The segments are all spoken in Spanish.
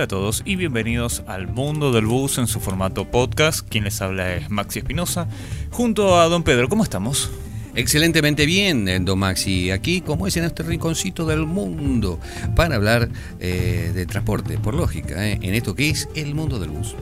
Hola a todos y bienvenidos al mundo del bus en su formato podcast. Quien les habla es Maxi Espinosa, junto a don Pedro. ¿Cómo estamos? Excelentemente bien, Don Maxi, aquí como es en este rinconcito del mundo, para hablar eh, de transporte, por lógica, eh, en esto que es el mundo del bus.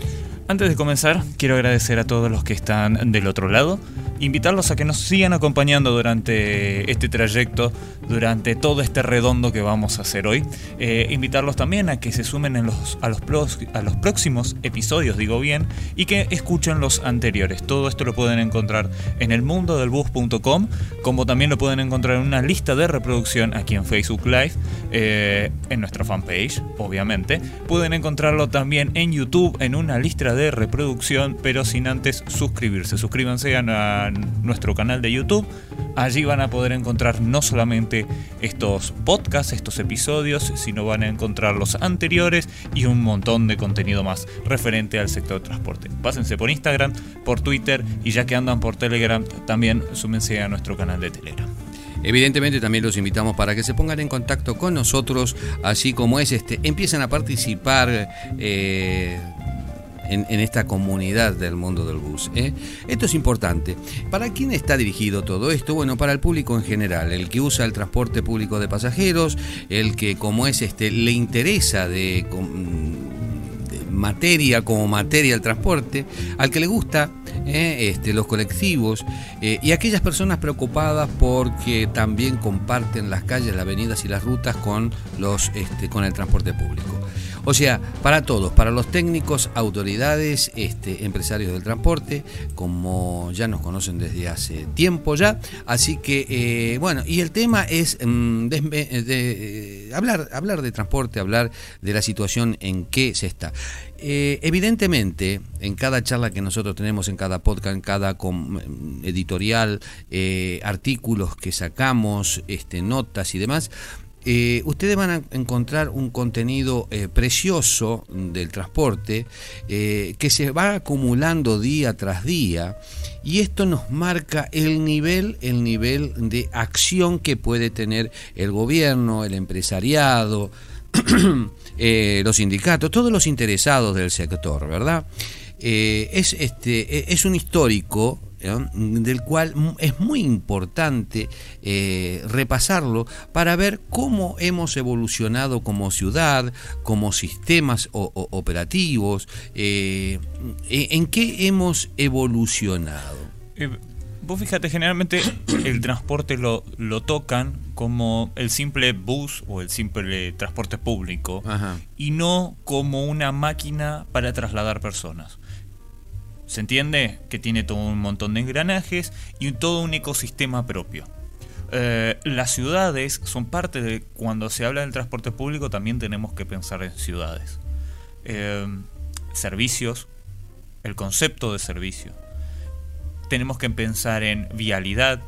Antes de comenzar, quiero agradecer a todos los que están del otro lado, invitarlos a que nos sigan acompañando durante este trayecto, durante todo este redondo que vamos a hacer hoy. Eh, invitarlos también a que se sumen a, los a los próximos episodios, digo bien, y que escuchen los anteriores. Todo esto lo pueden encontrar en el elmundodelbus.com, como también lo pueden encontrar en una lista de reproducción aquí en Facebook Live, eh, en nuestra fanpage, obviamente. Pueden encontrarlo también en YouTube, en una lista de reproducción, pero sin antes suscribirse. Suscríbanse a nuestro canal de YouTube. Allí van a poder encontrar no solamente estos podcasts, estos episodios, sino van a encontrar los anteriores y un montón de contenido más referente al sector de transporte. Pásense por Instagram, por Twitter y ya que andan por Telegram, también súmense a nuestro canal de Telegram. Evidentemente también los invitamos para que se pongan en contacto con nosotros, así como es este, empiezan a participar eh, en, esta comunidad del mundo del bus. ¿eh? Esto es importante. ¿Para quién está dirigido todo esto? Bueno, para el público en general, el que usa el transporte público de pasajeros, el que como es este le interesa de, materia como materia el transporte, al que le gusta ¿eh? este, los colectivos eh, y aquellas personas preocupadas porque también comparten las calles, las avenidas y las rutas con, los, este, con el transporte público. O sea, para todos, para los técnicos, autoridades, este, empresarios del transporte, como ya nos conocen desde hace tiempo ya. Así que, eh, bueno, y el tema es mm, de, eh, hablar, hablar de transporte, hablar de la situación en que se está. Eh, evidentemente, en cada charla que nosotros tenemos, en cada podcast, en cada editorial, artículos que sacamos, este, notas y demás, eh, ustedes van a encontrar un contenido eh, precioso del transporte eh, que se va acumulando día tras día y esto nos marca el nivel, el nivel de acción que puede tener el gobierno, el empresariado, los sindicatos, todos los interesados del sector, ¿verdad? es, este, es un histórico del cual es muy importante eh, repasarlo para ver cómo hemos evolucionado como ciudad, como sistemas operativos, eh, e, en qué hemos evolucionado. Eh, vos fíjate, generalmente el transporte lo, lo tocan como el simple bus o el simple transporte público y no como una máquina para trasladar personas. ¿Se entiende? Que tiene todo un montón de engranajes y todo un ecosistema propio. Eh, las ciudades son parte de... Cuando se habla del transporte público también tenemos que pensar en ciudades. Eh, servicios, el concepto de servicio. Tenemos que pensar en vialidad,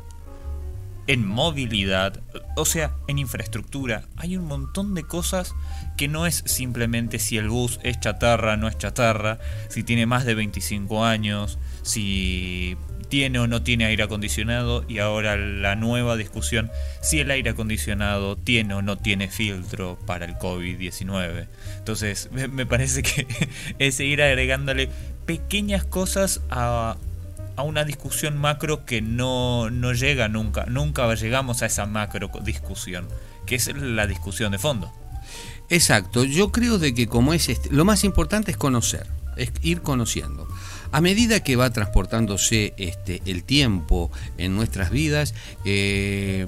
en movilidad, o sea, en infraestructura. Hay un montón de cosas que no es simplemente si el bus es chatarra, no es chatarra, si tiene más de 25 años, si tiene o no tiene aire acondicionado y ahora la nueva discusión si el aire acondicionado tiene o no tiene filtro para el COVID-19. Entonces me parece que es seguir agregándole pequeñas cosas a, a una discusión macro que no, no llega nunca, nunca llegamos a esa macro discusión, que es la discusión de fondo. Exacto, yo creo de que como es este, lo más importante es conocer, es ir conociendo. A medida que va transportándose este, el tiempo en nuestras vidas, eh,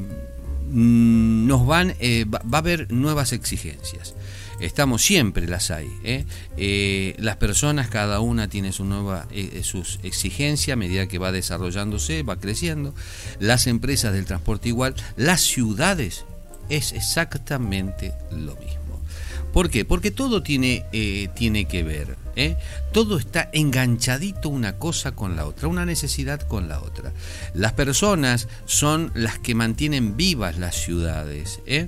nos van, eh, va, a haber nuevas exigencias. Estamos siempre las hay. ¿eh? las personas, cada una tiene su nueva, sus exigencias a medida que va desarrollándose, va creciendo. Las empresas del transporte igual. Las ciudades es exactamente lo mismo. ¿Por qué? Porque todo tiene, eh, tiene que ver. ¿Eh? Todo está enganchadito una cosa con la otra, una necesidad con la otra. Las personas son las que mantienen vivas las ciudades. ¿eh?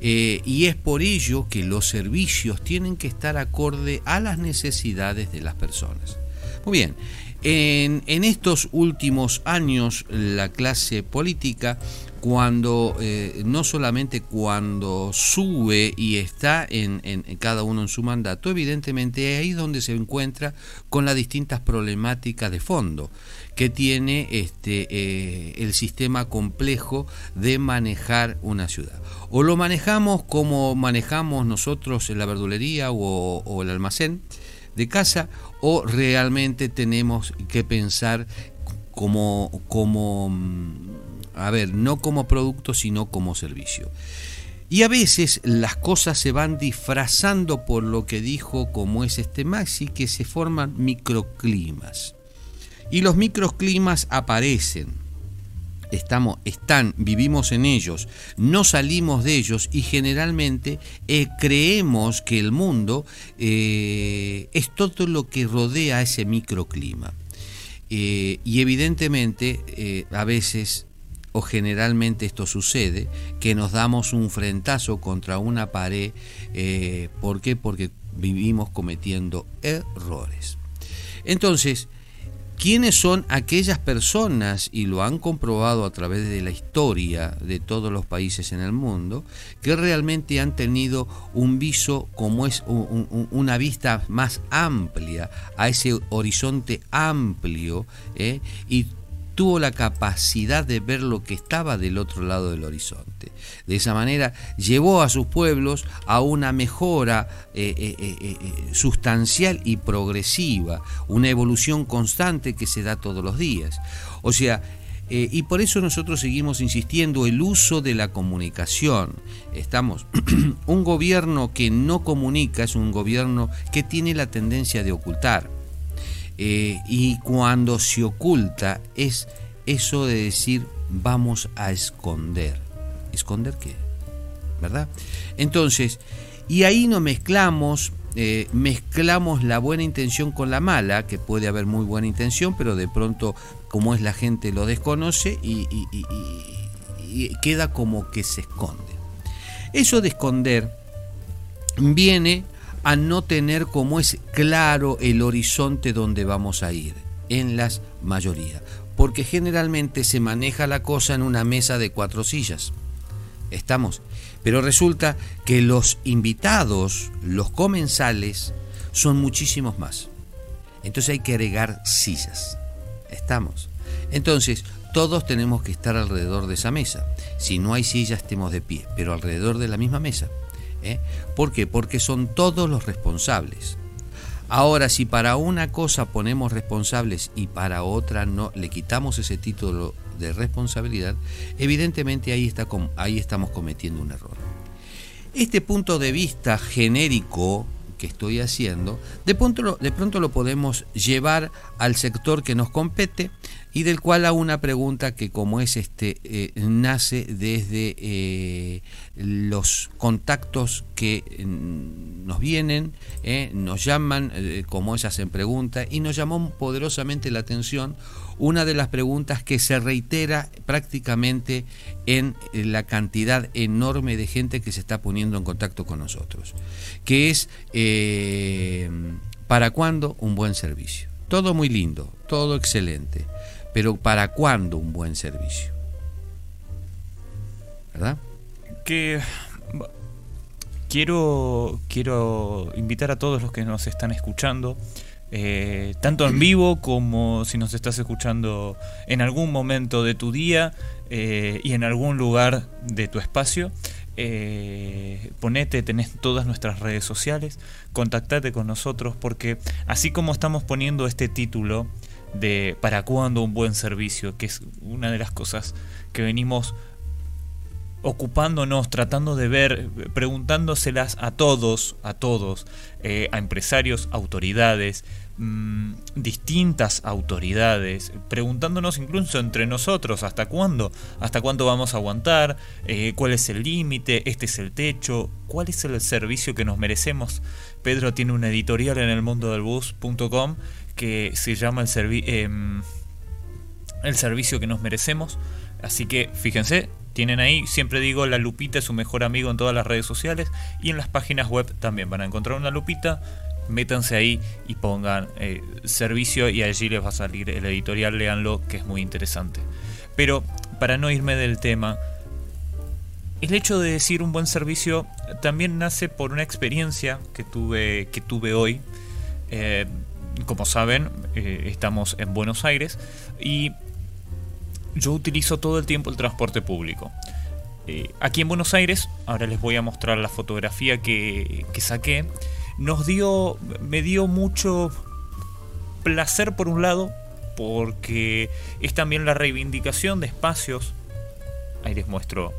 y es por ello que los servicios tienen que estar acorde a las necesidades de las personas. Muy bien. En, en, estos últimos años la clase política cuando eh, no solamente cuando sube y está en, cada uno en su mandato, evidentemente es ahí donde se encuentra con las distintas problemáticas de fondo que tiene este, eh, el sistema complejo de manejar una ciudad. O lo manejamos como manejamos nosotros en la verdulería o, o el almacén de casa, o realmente tenemos que pensar como, como mm, a ver, no como producto, sino como servicio. Y a veces las cosas se van disfrazando por lo que dijo como es este Maxi, que se forman microclimas. Y los microclimas aparecen. Estamos, están, vivimos en ellos, no salimos de ellos y generalmente eh, creemos que el mundo eh, es todo lo que rodea ese microclima. Eh, y evidentemente a veces o generalmente esto sucede, que nos damos un frentazo contra una pared. Eh, ¿Por qué? Porque vivimos cometiendo errores. Entonces, ¿quiénes son aquellas personas, y lo han comprobado a través de la historia de todos los países en el mundo, que realmente han tenido un viso como es una vista más amplia, a ese horizonte amplio, eh, y tuvo la capacidad de ver lo que estaba del otro lado del horizonte. De esa manera llevó a sus pueblos a una mejora eh, eh, eh, sustancial y progresiva, una evolución constante que se da todos los días. O sea, y por eso nosotros seguimos insistiendo el uso de la comunicación. Estamos, un gobierno que no comunica es un gobierno que tiene la tendencia de ocultar. Eh, y cuando se oculta es eso de decir vamos a esconder. ¿Esconder qué? ¿Verdad? Entonces, y ahí no mezclamos, eh, mezclamos la buena intención con la mala, que puede haber muy buena intención, pero de pronto, como es la gente, lo desconoce y queda como que se esconde. Eso de esconder viene a no tener como es claro el horizonte donde vamos a ir, en las mayoría, porque generalmente se maneja la cosa en una mesa de cuatro sillas. Estamos, pero resulta que los invitados, los comensales, son muchísimos más. Entonces hay que agregar sillas. Estamos. Entonces, todos tenemos que estar alrededor de esa mesa. Si no hay sillas, estemos de pie, pero alrededor de la misma mesa. ¿Eh? ¿Por qué? Porque son todos los responsables. Ahora, si para una cosa ponemos responsables y para otra no, le quitamos ese título de responsabilidad, evidentemente ahí, estamos cometiendo un error. Este punto de vista genérico que estoy haciendo, de pronto, de pronto lo podemos llevar al sector que nos compete y del cual a una pregunta que como es este eh, nace desde eh, los contactos que mm, nos vienen, eh, nos llaman, como esas hacen preguntas, y nos llamó poderosamente la atención una de las preguntas que se reitera prácticamente en la cantidad enorme de gente que se está poniendo en contacto con nosotros, que es ¿para cuándo un buen servicio? Todo muy lindo, todo excelente pero ¿para cuándo un buen servicio? ¿Verdad? Que quiero, quiero invitar a todos los que nos están escuchando, eh, tanto en vivo como si nos estás escuchando en algún momento de tu día eh, y en algún lugar de tu espacio. Eh, ponete, tenés todas nuestras redes sociales, contactate con nosotros porque así como estamos poniendo este título, de para cuándo un buen servicio, que es una de las cosas que venimos ocupándonos, tratando de ver, preguntándoselas a todos, a todos, eh, a empresarios, autoridades, mm, distintas autoridades, preguntándonos incluso entre nosotros hasta cuándo, hasta cuánto vamos a aguantar, eh, cuál es el límite, este es el techo, cuál es el servicio que nos merecemos. Pedro tiene una editorial en el mundo del bus.com que se llama el, em, el servicio que nos merecemos. Así que fíjense, tienen ahí, siempre digo, la lupita es su mejor amigo en todas las redes sociales y en las páginas web también van a encontrar una lupita. métanse ahí y pongan eh, servicio y allí les va a salir el editorial, leanlo, que es muy interesante. Pero para no irme del tema, el hecho de decir un buen servicio también nace por una experiencia que tuve, que tuve hoy. Eh, como saben, eh, estamos en Buenos Aires y yo utilizo todo el tiempo el transporte público. Eh, aquí en Buenos Aires, ahora les voy a mostrar la fotografía que, que saqué, nos dio, me dio mucho placer por un lado, porque es también la reivindicación de espacios. Ahí les muestro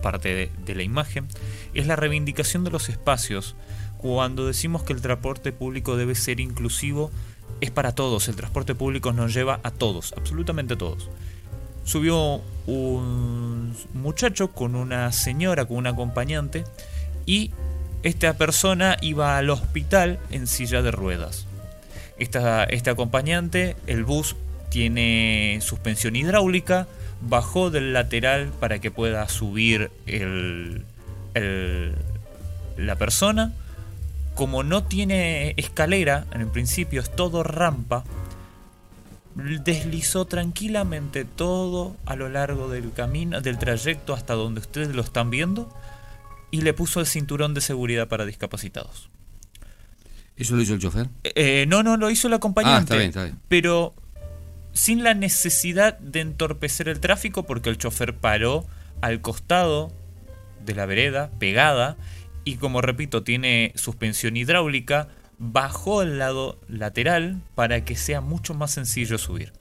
parte de, la imagen. Es la reivindicación de los espacios. Cuando decimos que el transporte público debe ser inclusivo, es para todos. El transporte público nos lleva a todos, absolutamente a todos. Subió un muchacho con una señora, con un acompañante, y esta persona iba al hospital en silla de ruedas. Esta, este acompañante, el bus tiene suspensión hidráulica, bajó del lateral para que pueda subir el, la persona. Como no tiene escalera, en el principio es todo rampa, deslizó tranquilamente todo a lo largo del camino, del trayecto hasta donde ustedes lo están viendo y le puso el cinturón de seguridad para discapacitados. ¿Eso lo hizo el chofer? Eh, no, no, lo hizo el acompañante. Ah, está bien, Pero sin la necesidad de entorpecer el tráfico porque el chofer paró al costado de la vereda, pegada, y como repito, tiene suspensión hidráulica, bajó al lado lateral para que sea mucho más sencillo subir.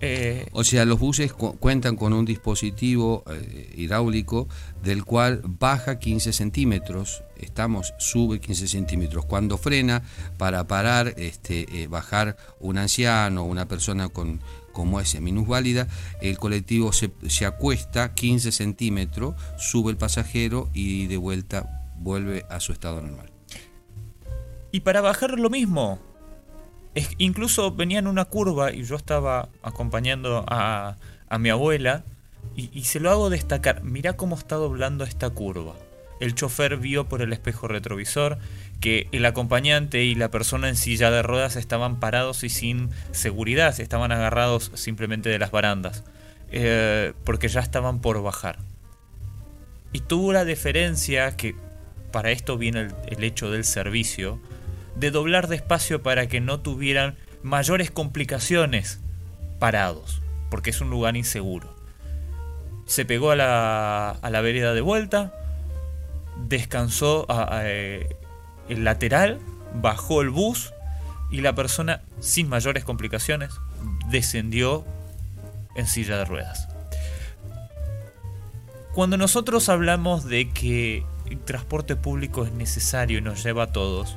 Eh, o sea, los buses cuentan con un dispositivo eh, hidráulico del cual baja 15 centímetros, estamos, sube 15 centímetros. Cuando frena para parar, este, eh, bajar un anciano o una persona con como es minusválida, el colectivo se, se acuesta 15 centímetros, sube el pasajero y de vuelta vuelve a su estado normal. Y para bajar lo mismo, incluso venía en una curva y yo estaba acompañando a, mi abuela y, se lo hago destacar. Mirá cómo está doblando esta curva. El chofer vio por el espejo retrovisor que el acompañante y la persona en silla de ruedas estaban parados y sin seguridad, estaban agarrados simplemente de las barandas, eh, porque ya estaban por bajar. Y tuvo la deferencia, que para esto viene el hecho del servicio, de doblar despacio para que no tuvieran mayores complicaciones parados, porque es un lugar inseguro. Se pegó a la, a la vereda de vuelta, descansó eh, el lateral, bajó el bus y la persona sin mayores complicaciones descendió en silla de ruedas. Cuando nosotros hablamos de que el transporte público es necesario y nos lleva a todos,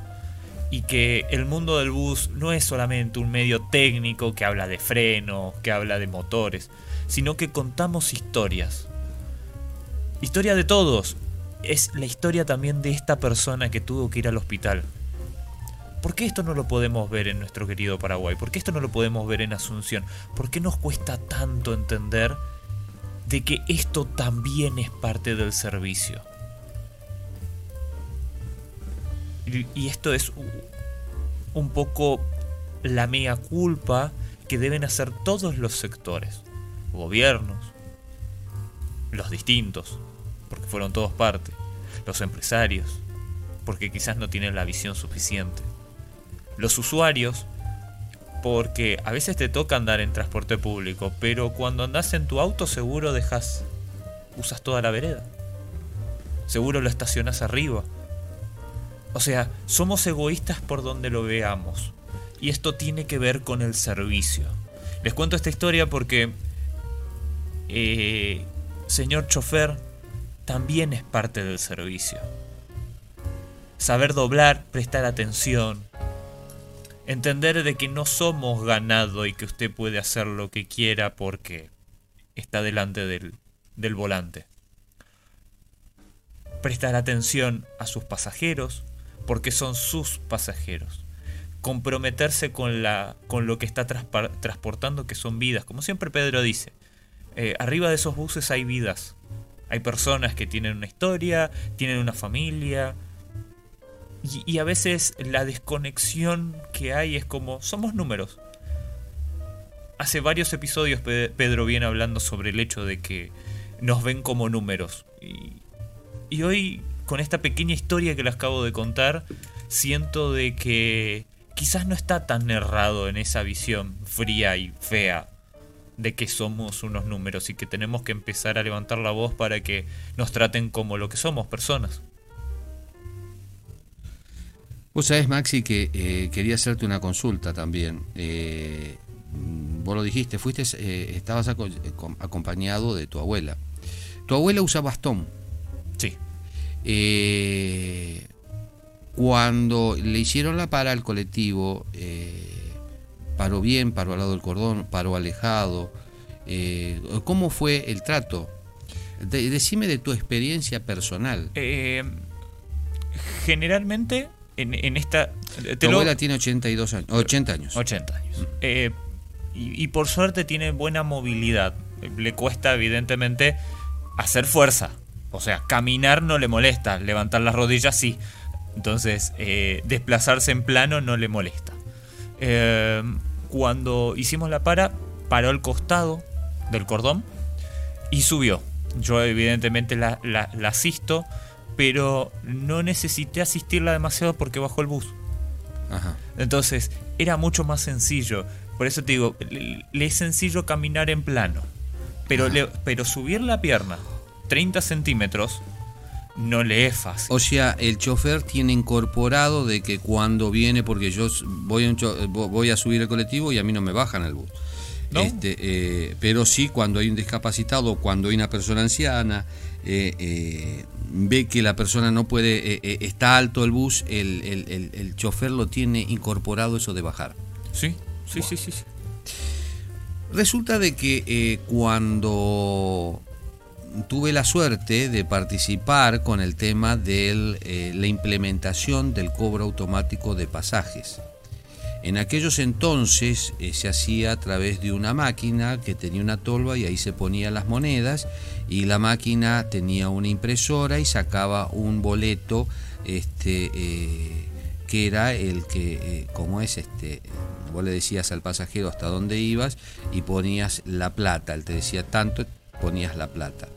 y que el mundo del bus no es solamente un medio técnico que habla de freno, que habla de motores, sino que contamos historias. Historia de todos. Es la historia también de esta persona que tuvo que ir al hospital. ¿Por qué esto no lo podemos ver en nuestro querido Paraguay? ¿Por qué esto no lo podemos ver en Asunción? ¿Por qué nos cuesta tanto entender de que esto también es parte del servicio? Y esto es un poco la mea culpa que deben hacer todos los sectores, gobiernos, los distintos, porque fueron todos parte, los empresarios, porque quizás no tienen la visión suficiente, los usuarios, porque a veces te toca andar en transporte público, pero cuando andas en tu auto seguro dejas, usas toda la vereda, seguro lo estacionas arriba, o sea, somos egoístas por donde lo veamos. Y esto tiene que ver con el servicio. Les cuento esta historia porque, eh, señor chofer, también es parte del servicio. Saber doblar, prestar atención, entender de que no somos ganado y que usted puede hacer lo que quiera porque está delante del, del volante. Prestar atención a sus pasajeros, porque son sus pasajeros. Comprometerse con, la, con lo que está transportando, que son vidas. Como siempre Pedro dice, eh, arriba de esos buses hay vidas. Hay personas que tienen una historia, tienen una familia. y, a veces la desconexión que hay es como, somos números. Hace varios episodios Pedro viene hablando sobre el hecho de que nos ven como números. Y, hoy, con esta pequeña historia que les acabo de contar, siento de que quizás no está tan errado en esa visión fría y fea de que somos unos números y que tenemos que empezar a levantar la voz para que nos traten como lo que somos, personas. Vos sabés, Maxi, que eh, quería hacerte una consulta también. Eh, vos lo dijiste, fuiste, eh, estabas acompañado de tu abuela. Tu abuela usa bastón. Sí. Cuando le hicieron la para al colectivo, paró bien, paró al lado del cordón, paró alejado. ¿Cómo fue el trato? decime de tu experiencia personal. generalmente en, esta... Tu abuela tiene 82 años, 80 años. 80 años. Mm. Eh, y, por suerte tiene buena movilidad. Le cuesta evidentemente hacer fuerza. O sea, caminar no le molesta, levantar las rodillas sí. Entonces, eh, desplazarse en plano no le molesta. Eh, cuando hicimos la para, paró al costado del cordón y subió. Yo evidentemente la, la, la asisto pero no necesité asistirla demasiado porque bajó el bus. Entonces, era mucho más sencillo. Por eso te digo, le, es sencillo caminar en plano. Pero, pero subir la pierna 30 centímetros no le es fácil. O sea, el chofer tiene incorporado de que cuando viene, porque yo voy a, voy a subir el colectivo y a mí no me bajan el bus. Este, eh, pero sí cuando hay un discapacitado, cuando hay una persona anciana, eh, eh, ve que la persona no puede, está alto el bus, el, el, chofer lo tiene incorporado eso de bajar. Sí, sí, sí, sí, Resulta de que cuando tuve la suerte de participar con el tema de la implementación del cobro automático de pasajes. En aquellos entonces eh, se hacía a través de una máquina que tenía una tolva y ahí se ponían las monedas y la máquina tenía una impresora y sacaba un boleto este, eh, que era el que, eh, como es, este, vos le decías al pasajero hasta dónde ibas y ponías la plata, él te decía tanto, ponías la plata.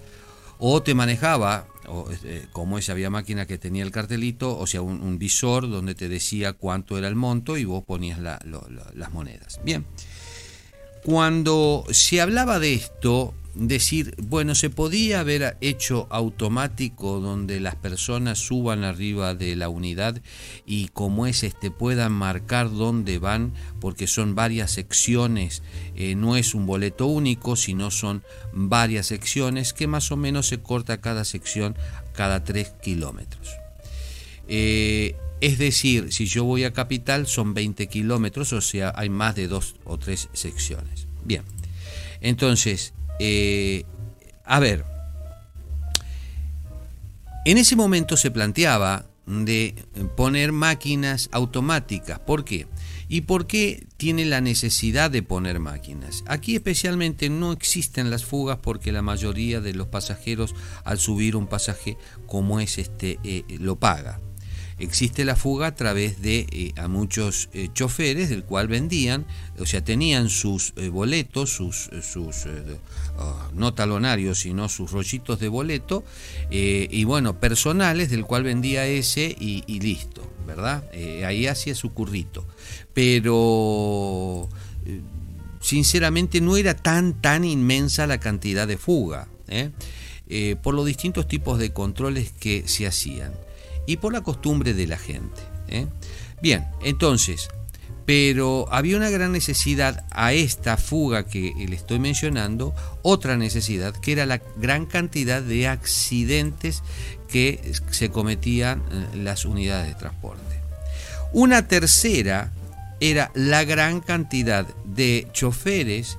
O te manejaba este, como esa había máquina que tenía el cartelito, o sea, un, visor donde te decía cuánto era el monto y vos ponías las monedas. Bien, cuando se hablaba de esto, decir, bueno, se podía haber hecho automático donde las personas suban arriba de la unidad y como es este puedan marcar dónde van, porque son varias secciones, eh, no es un boleto único, sino son varias secciones que más o menos se corta cada sección cada 3 kilómetros. Eh, es decir, si yo voy a Capital son 20 kilómetros, o sea, hay más de dos o tres secciones. Bien, entonces, eh, a ver, en ese momento se planteaba de poner máquinas automáticas. ¿Por qué? ¿Y por qué tiene la necesidad de poner máquinas? Aquí especialmente no existen las fugas porque la mayoría de los pasajeros al subir un pasaje como es este eh, lo paga existe la fuga a través de eh, a muchos eh, choferes del cual vendían, o sea, tenían sus eh, boletos, sus, sus ah, no talonarios, sino sus rollitos de boleto, y bueno, personales del cual vendía ese y listo, ¿verdad? ahí hacía su currito. Pero sinceramente no era tan, tan inmensa la cantidad de fuga. por los distintos tipos de controles que se hacían y por la costumbre de la gente. ¿eh? Bien, entonces, pero había una gran necesidad a esta fuga que le estoy mencionando, otra necesidad, que era la gran cantidad de accidentes que se cometían en las unidades de transporte. Una tercera era la gran cantidad de choferes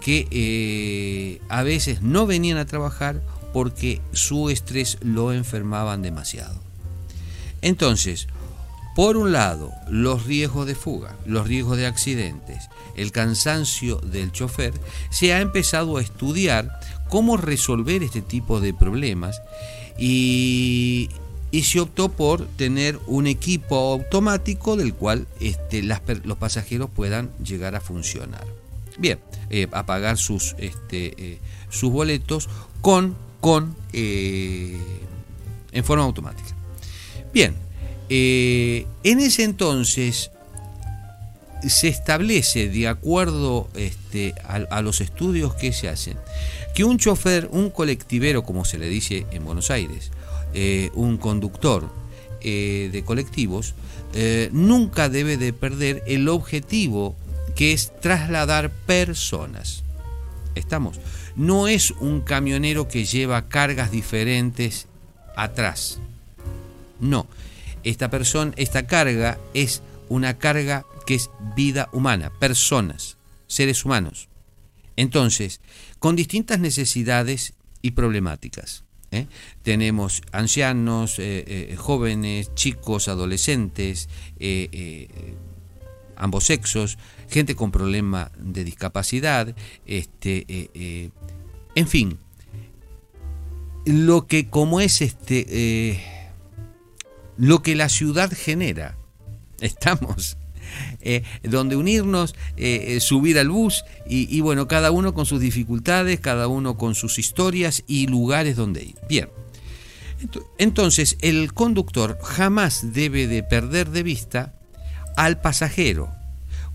que eh, a veces no venían a trabajar porque su estrés lo enfermaban demasiado. Entonces, por un lado, los riesgos de fuga, los riesgos de accidentes, el cansancio del chofer, se ha empezado a estudiar cómo resolver este tipo de problemas y se optó por tener un equipo automático del cual este, los pasajeros puedan llegar a funcionar. Bien, eh, a pagar sus, este, eh, boletos con, con en forma automática. Bien, en ese entonces se establece, de acuerdo este, a, los estudios que se hacen, que un chofer, un colectivero, como se le dice en Buenos Aires, eh, un conductor eh, de colectivos, eh, nunca debe de perder el objetivo que es trasladar personas. ¿Estamos? No es un camionero que lleva cargas diferentes atrás. No. Esta persona, esta carga es una carga que es vida humana, personas, seres humanos. Entonces, con distintas necesidades y problemáticas. ¿eh? Tenemos ancianos, eh, eh, jóvenes, chicos, adolescentes, ambos sexos, gente con problema de discapacidad, este, en fin, lo que como es este, lo que la ciudad genera, estamos eh, donde unirnos, eh, eh, subir al bus y, bueno, cada uno con sus dificultades, cada uno con sus historias y lugares donde ir. Bien. Entonces, el conductor jamás debe de perder de vista al pasajero,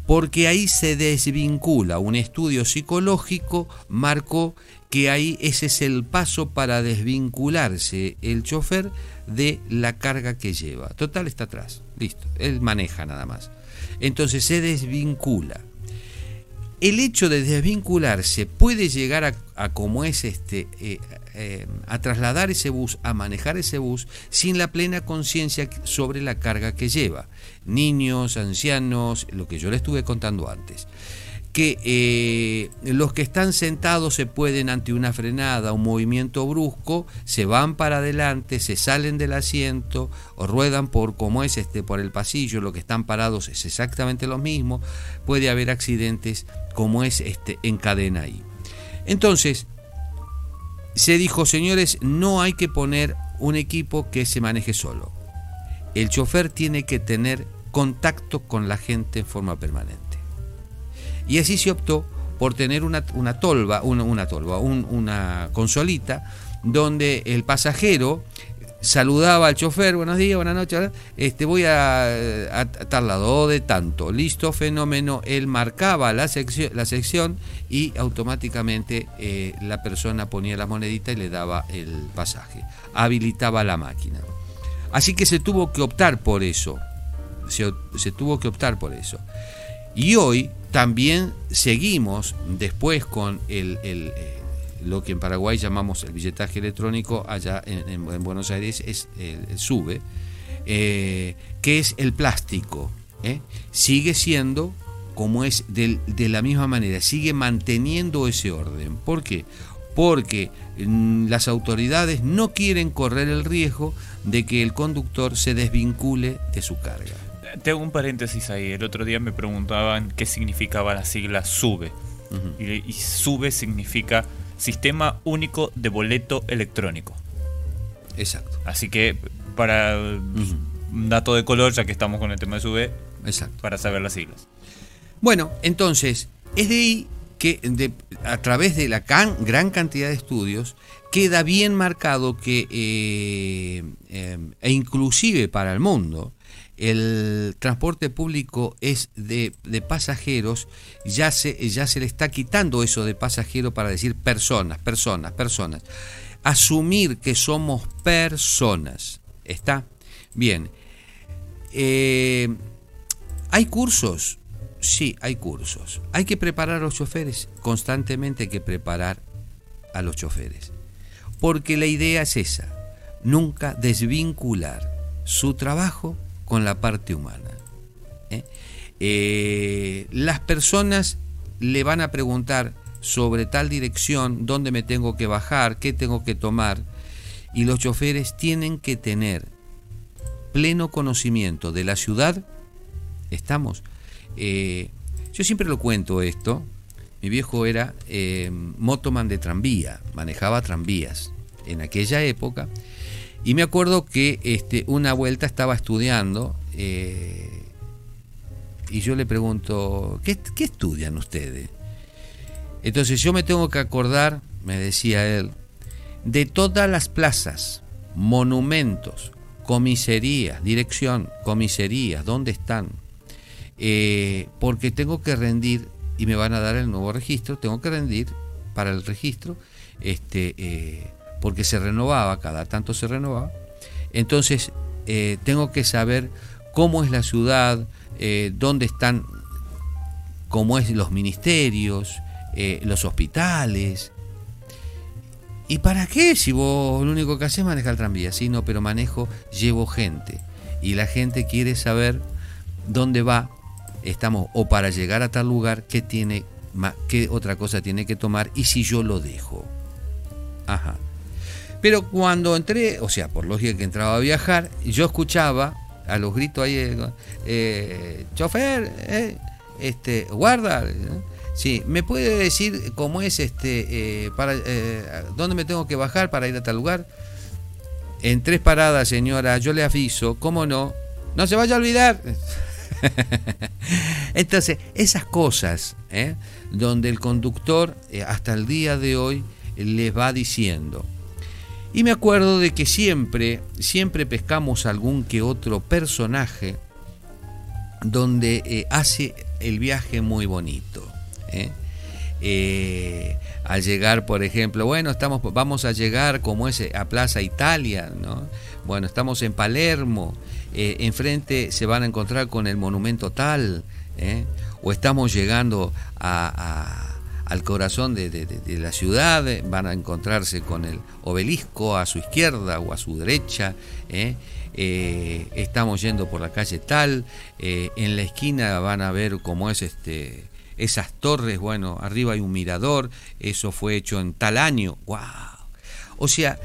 porque ahí se desvincula. Un estudio psicológico marcó que ahí ese es el paso para desvincularse el chofer de la carga que lleva. Total está atrás, listo, él maneja nada más entonces se desvincula. El hecho de desvincularse puede llegar a, como es este, eh, eh, a trasladar ese bus, a manejar ese bus sin la plena conciencia sobre la carga que lleva. Niños, ancianos, lo que yo le estuve contando antes que eh, los que están sentados se pueden ante una frenada, un movimiento brusco, se van para adelante, se salen del asiento o ruedan por como es este por el pasillo, lo que están parados es exactamente lo mismo, puede haber accidentes como es este en cadena ahí. Entonces, se dijo, señores, no hay que poner un equipo que se maneje solo. El chofer tiene que tener contacto con la gente en forma permanente. Y así se optó por tener una, tolva, una, tolva, una consolita, donde el pasajero saludaba al chofer, buenos días, buenas noches, este, voy a, tal lado de tanto, listo, fenómeno, él marcaba la sección, la sección y automáticamente eh, la persona ponía la monedita y le daba el pasaje, habilitaba la máquina. Así que se tuvo que optar por eso, se tuvo que optar por eso. Y hoy también seguimos después con el, eh, lo que en Paraguay llamamos el billetaje electrónico, allá en, Buenos Aires es el, SUBE, eh, que es el plástico. ¿eh? Sigue siendo como es de, la misma manera, sigue manteniendo ese orden. ¿Por qué? Porque mm, las autoridades no quieren correr el riesgo de que el conductor se desvincule de su carga. Tengo un paréntesis ahí. El otro día me preguntaban qué significaba la sigla SUBE. y, SUBE significa Sistema Único de Boleto Electrónico. Exacto. Así que para un dato de color, ya que estamos con el tema de SUBE, Exacto. para saber las siglas. Bueno, entonces, es de ahí que a través de la gran cantidad de estudios queda bien marcado que, eh, eh, e inclusive para el mundo, el transporte público es de, pasajeros, ya se, ya se le está quitando eso de pasajero para decir personas, personas, personas. Asumir que somos personas. ¿Está? Bien. Eh, ¿Hay cursos? Sí, hay cursos. ¿Hay que preparar a los choferes? Constantemente hay que preparar a los choferes. Porque la idea es esa, nunca desvincular su trabajo con la parte humana. ¿eh? Eh, las personas le van a preguntar sobre tal dirección, dónde me tengo que bajar, qué tengo que tomar, y los choferes tienen que tener pleno conocimiento de la ciudad. Estamos. Eh, yo siempre lo cuento esto. Mi viejo era motoman de tranvía, manejaba tranvías en aquella época Y me acuerdo que este, una vuelta estaba estudiando eh, y yo le pregunto, ¿qué, ¿qué estudian ustedes? Entonces yo me tengo que acordar, me decía él, de todas las plazas, monumentos, comisarías, dirección, comisarías, ¿dónde están? Eh, porque tengo que rendir, y me van a dar el nuevo registro, tengo que rendir para el registro, este, eh, porque se renovaba, cada tanto se renovaba. Entonces, eh, tengo que saber cómo es la ciudad, dónde están, cómo es los ministerios, los hospitales, ¿Y para qué si vos lo único que haces es manejar el tranvía? Sí, no, pero manejo, llevo gente. Y la gente quiere saber dónde va, estamos, o para llegar a tal lugar, qué tiene, qué otra cosa tiene que tomar y si yo lo dejo. Ajá. Pero cuando entré, o sea, por lógica que entraba a viajar, yo escuchaba a los gritos ahí, eh, eh chofer, eh, este, guarda, Sí, ¿me puede decir cómo es este, eh, para, eh, dónde me tengo que bajar para ir a tal lugar? En tres paradas, señora, yo le aviso, ¿cómo no? No se vaya a olvidar. Entonces, esas cosas, ¿eh? donde el conductor hasta el día de hoy les va diciendo. Y me acuerdo de que siempre, siempre pescamos algún que otro personaje donde hace el viaje muy bonito. ¿eh? Eh, al llegar, por ejemplo, bueno, estamos, vamos a llegar como es a Plaza Italia, ¿no? Bueno, estamos en Palermo, eh, enfrente se van a encontrar con el monumento tal, o estamos llegando al corazón de, la ciudad, van a encontrarse con el obelisco a su izquierda o a su derecha, estamos yendo por la calle tal, en la esquina van a ver cómo es este esas torres, bueno, arriba hay un mirador, eso fue hecho en tal año, wow. O sea,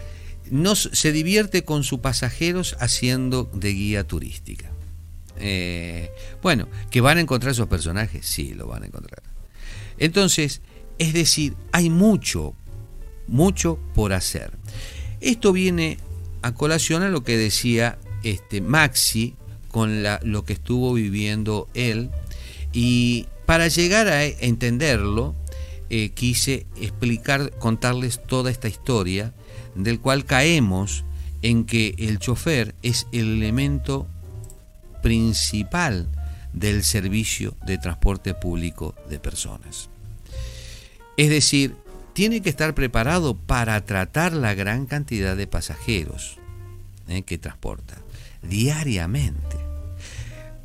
nos, se divierte con sus pasajeros haciendo de guía turística. Eh, bueno, que van a encontrar esos personajes, sí, lo van a encontrar. Entonces, es decir, hay mucho, mucho por hacer. Esto viene a colación a lo que decía este Maxi con lo que estuvo viviendo él y para llegar a entenderlo, eh, quise explicar, contarles toda esta historia, del cual caemos en que el chofer es el elemento principal del servicio de transporte público de personas. Es decir, tiene que estar preparado para tratar la gran cantidad de pasajeros eh, que transporta diariamente,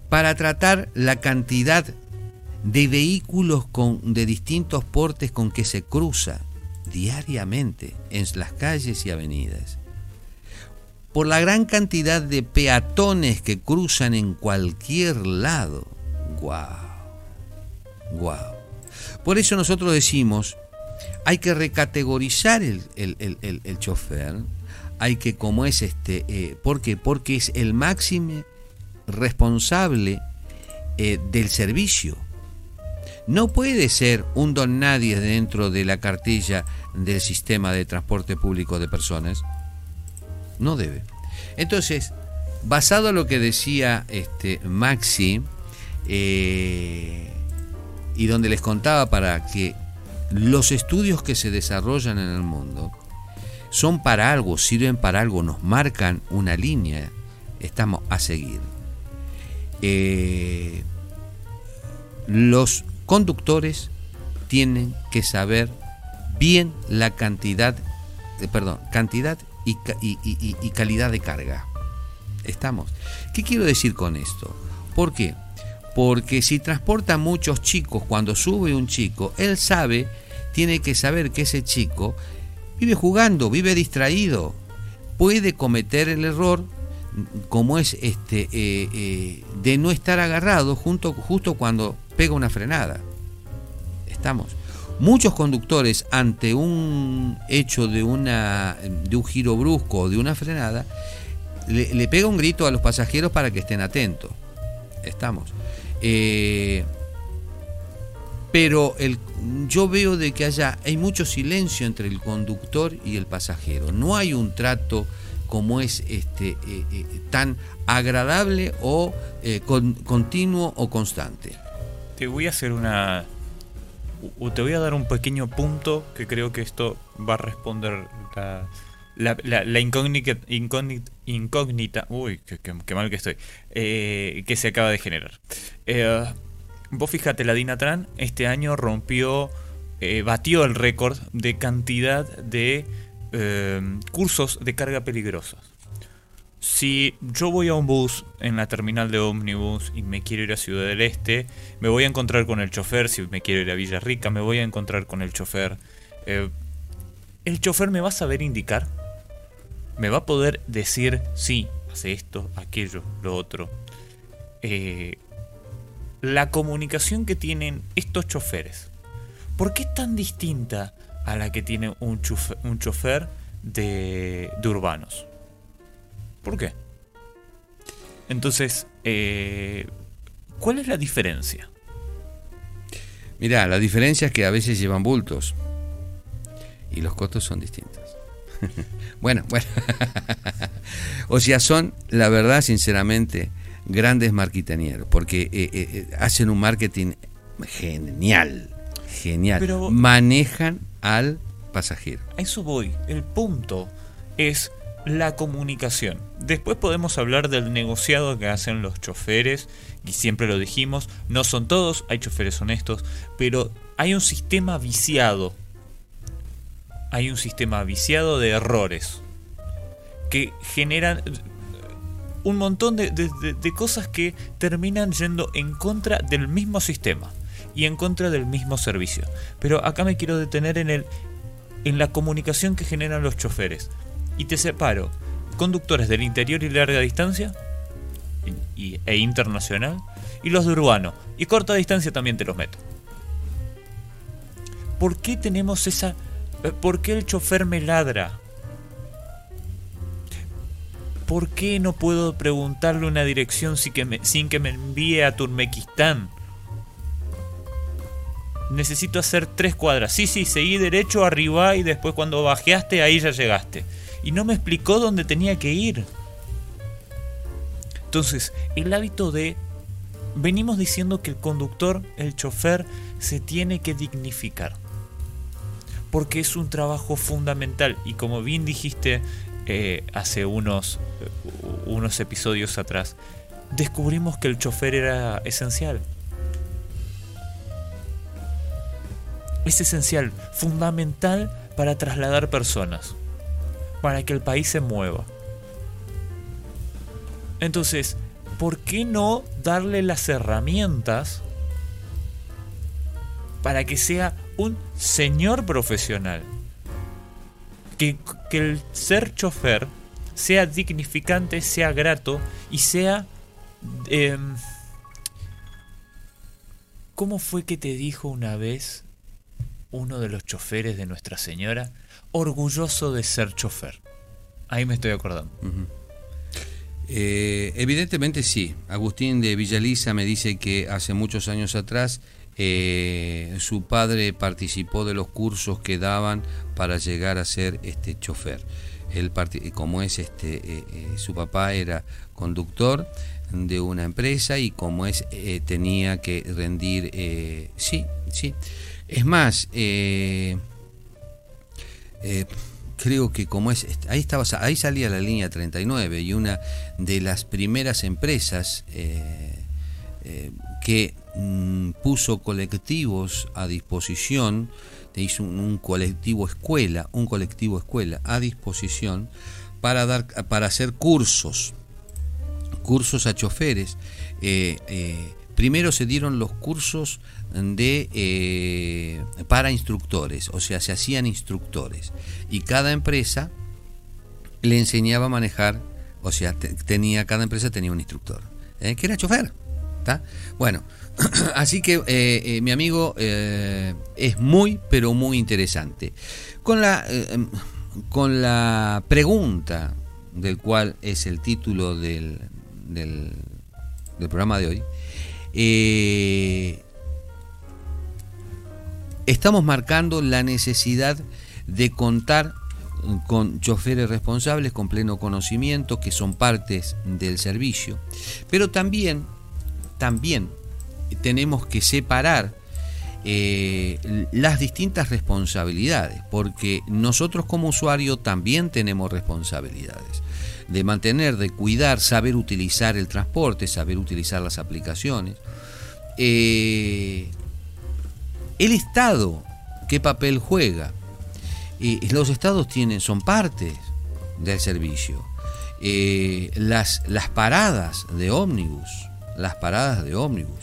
para tratar la cantidad de vehículos de distintos portes con que se cruza diariamente en las calles y avenidas, por la gran cantidad de peatones que cruzan en cualquier lado. ¡Guau! ¡Guau! Por eso nosotros decimos, hay que recategorizar el, el, chofer, hay que, como es este, eh, ¿por qué? Porque es el máximo responsable eh, del servicio no puede ser un don nadie dentro de la cartilla del sistema de transporte público de personas. No debe. Entonces, basado en lo que decía este Maxi, eh, y donde les contaba para que los estudios que se desarrollan en el mundo son para algo, sirven para algo, nos marcan una línea, estamos a seguir. Eh, los conductores tienen que saber bien la cantidad, de, perdón, cantidad y, y, calidad de carga. Estamos. ¿Qué quiero decir con esto? ¿Por qué? Porque si transporta muchos chicos, cuando sube un chico, él sabe, tiene que saber que ese chico vive jugando, vive distraído, puede cometer el error como es este eh, eh, de no estar agarrado justo cuando pega una frenada. Estamos. Muchos conductores ante un hecho de, una, de un giro brusco o de una frenada, le, pega un grito a los pasajeros para que estén atentos. Estamos. Eh, pero el, yo veo de que haya, hay mucho silencio entre el conductor y el pasajero. No hay un trato como es este, tan agradable o continuo o constante. Te voy a hacer una te voy a dar un pequeño punto que creo que esto va a responder la, la, incógnita, incógnita, uy, qué, mal que estoy, eh, que se acaba de generar. Eh, vos fíjate, la Dinatran este año rompió, eh, batió el récord de cantidad de cursos de carga peligrosas. Si yo voy a un bus en la terminal de ómnibus y me quiero ir a Ciudad del Este, me voy a encontrar con el chofer. Si me quiero ir a Villarrica, me voy a encontrar con el chofer. ¿El chofer me va a saber indicar? ¿Me va a poder decir, sí, hace esto, aquello, lo otro? Eh, la comunicación que tienen estos choferes, ¿por qué es tan distinta a la que tiene un chofer, de urbanos? ¿Por qué? Entonces, eh, ¿cuál es la diferencia? Mira, la diferencia es que a veces llevan bultos y los costos son distintos. bueno, bueno. o sea, son, la verdad, sinceramente, grandes marquitanieros, porque eh, eh, hacen un marketing genial, genial. Manejan al pasajero. A eso voy. El punto es la comunicación. Después podemos hablar del negociado que hacen los choferes, y siempre lo dijimos, no son todos, hay choferes honestos, pero hay un sistema viciado. Hay un sistema viciado de errores que generan un montón de, cosas que terminan yendo en contra del mismo sistema y en contra del mismo servicio. Pero acá me quiero detener en el en la comunicación que generan los choferes y te separo conductores del interior y larga distancia e internacional y los de urbano y corta distancia también te los meto. ¿Por qué tenemos esa... Eh, ¿Por qué el chofer me ladra? ¿Por qué no puedo preguntarle una dirección sin que me, sin que me envíe a Turmequistán? Necesito hacer tres cuadras. Sí, sí, seguí derecho arriba y después cuando bajeaste ahí ya llegaste y no me explicó dónde tenía que ir. Entonces, el hábito de... Venimos diciendo que el conductor, el chofer, se tiene que dignificar. Porque es un trabajo fundamental. Y como bien dijiste eh, hace unos, unos episodios atrás, descubrimos que el chofer era esencial. Es esencial, fundamental para trasladar personas para que el país se mueva. Entonces, ¿por qué no darle las herramientas para que sea un señor profesional? Que, el ser chofer sea dignificante, sea grato y sea... Em, ¿Cómo fue que te dijo una vez uno de los choferes de Nuestra Señora? orgulloso de ser chofer. Ahí me estoy acordando. Eh, evidentemente sí. Agustín de Villaliza me dice que hace muchos años atrás eh, su padre participó de los cursos que daban para llegar a ser este chofer. Él como es este, eh, su papá era conductor de una empresa y como es tenía que rendir, sí, sí. Es más, eh, creo que como es, ahí, estaba, ahí salía la línea 39 y una de las primeras empresas eh, eh, que mm, puso colectivos a disposición, hizo un, colectivo escuela, un colectivo escuela a disposición para, dar, para hacer cursos, cursos a choferes. primero se dieron los cursos de eh, para instructores, o sea, se hacían instructores y cada empresa le enseñaba a manejar, o sea, tenía cada empresa tenía un instructor, ¿eh? que era chofer, Bueno, así que eh, mi amigo es muy, pero muy interesante. Con la em, con la pregunta del cual es el título del, del, del programa de hoy, eh, estamos marcando la necesidad de contar con choferes responsables, con pleno conocimiento, que son partes del servicio. Pero también, también tenemos que separar eh, las distintas responsabilidades, porque nosotros como usuario también tenemos responsabilidades de mantener, de cuidar, saber utilizar el transporte, saber utilizar las aplicaciones. Eh, el Estado, ¿qué papel juega? Eh, los estados tienen, son partes del servicio. Las, las paradas de ómnibus, las paradas de ómnibus,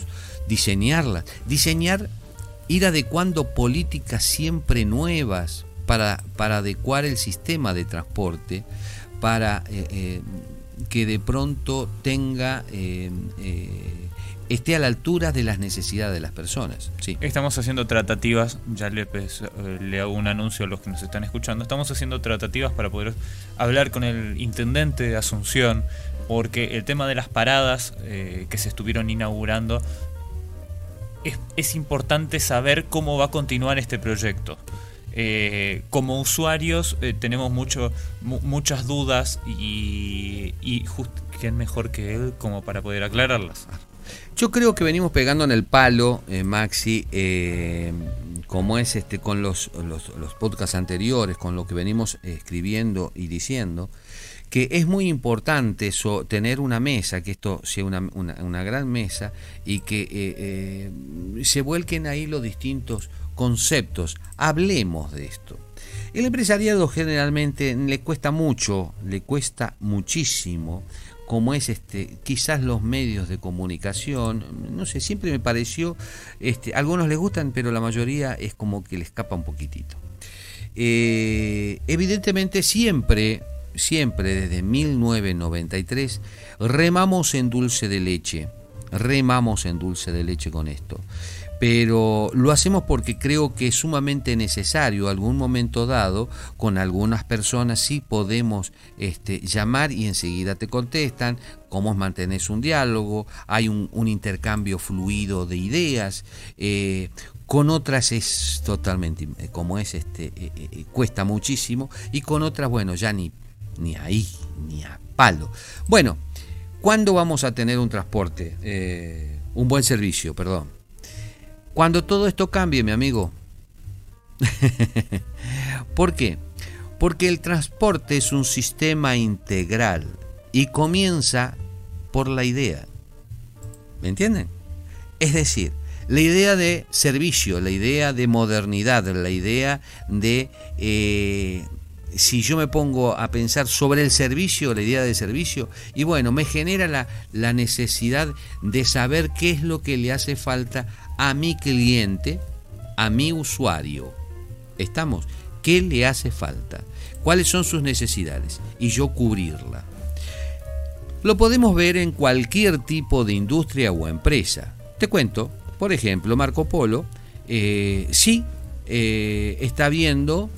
diseñarlas, diseñar, ir adecuando políticas siempre nuevas para, para adecuar el sistema de transporte, para eh, que de pronto tenga esté a la altura de las necesidades de las personas. Sí. Estamos haciendo tratativas, ya le, eh, le hago un anuncio a los que nos están escuchando, estamos haciendo tratativas para poder hablar con el intendente de Asunción, porque el tema de las paradas eh, que se estuvieron inaugurando, es, importante saber cómo va a continuar este proyecto. Eh, como usuarios tenemos mucho, muchas dudas y, y ¿quién mejor que él como para poder aclararlas? Yo creo que venimos pegando en el palo, eh, Maxi, eh, como es este con los, los, podcasts anteriores, con lo que venimos escribiendo y diciendo, que es muy importante tener una mesa, que esto sea una, una, gran mesa y que eh, se vuelquen ahí los distintos conceptos. Hablemos de esto. El empresariado generalmente le cuesta mucho, le cuesta muchísimo como es este, quizás los medios de comunicación, no sé, siempre me pareció, este, algunos les gustan, pero la mayoría es como que le escapa un poquitito. Eh, evidentemente siempre, siempre desde 1993, remamos en dulce de leche, remamos en dulce de leche con esto. Pero lo hacemos porque creo que es sumamente necesario algún momento dado con algunas personas sí podemos este, llamar y enseguida te contestan cómo mantenés un diálogo hay un, intercambio fluido de ideas eh, con otras es totalmente eh, como es este eh, cuesta muchísimo y con otras bueno ya ni ni ahí ni a palo bueno ¿cuándo vamos a tener un transporte un buen servicio perdón cuando todo esto cambie, mi amigo. ¿Por qué? Porque el transporte es un sistema integral y comienza por la idea. ¿Me entienden? Es decir, la idea de servicio, la idea de modernidad, la idea de, eh, si yo me pongo a pensar sobre el servicio, la idea de servicio, y bueno, me genera la, la necesidad de saber qué es lo que le hace falta a mi cliente, a mi usuario. ¿Estamos? ¿Qué le hace falta? ¿Cuáles son sus necesidades? Y yo cubrirla. Lo podemos ver en cualquier tipo de industria o empresa. Te cuento, por ejemplo, Marco Polo, eh, sí eh, está viendo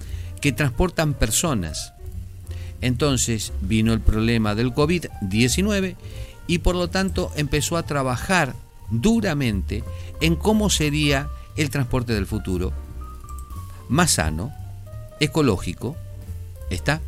que transportan personas. Entonces vino el problema del COVID-19 y por lo tanto empezó a trabajar duramente en cómo sería el transporte del futuro, más sano, ecológico, ¿está?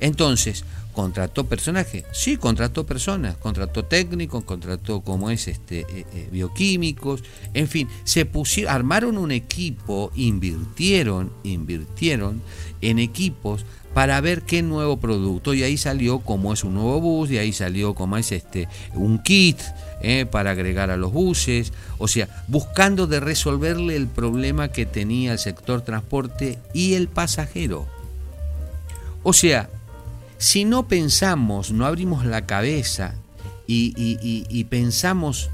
Entonces, ¿contrató personajes? Sí, contrató personas, contrató técnicos, contrató como es este eh, eh, bioquímicos, en fin, se pusieron, armaron un equipo, invirtieron, invirtieron en equipos para ver qué nuevo producto y ahí salió como es un nuevo bus y ahí salió como es este un kit eh, para agregar a los buses, o sea, buscando de resolverle el problema que tenía el sector transporte y el pasajero. O sea, si no pensamos, no abrimos la cabeza y, pensamos